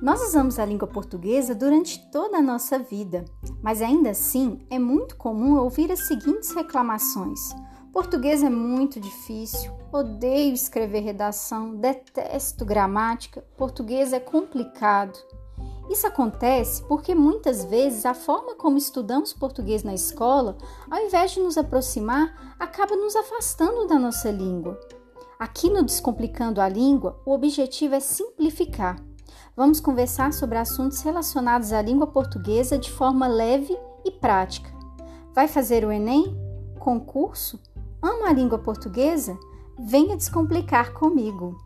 Nós usamos a língua portuguesa durante toda a nossa vida, mas ainda assim é muito comum ouvir as seguintes reclamações: português é muito difícil, odeio escrever redação, detesto gramática, português é complicado. Isso acontece porque muitas vezes a forma como estudamos português na escola, ao invés de nos aproximar, acaba nos afastando da nossa língua. Aqui no Descomplicando a Língua, o objetivo é simplificar. Vamos conversar sobre assuntos relacionados à língua portuguesa de forma leve e prática. Vai fazer o Enem? Concurso? Ama a língua portuguesa? Venha descomplicar comigo!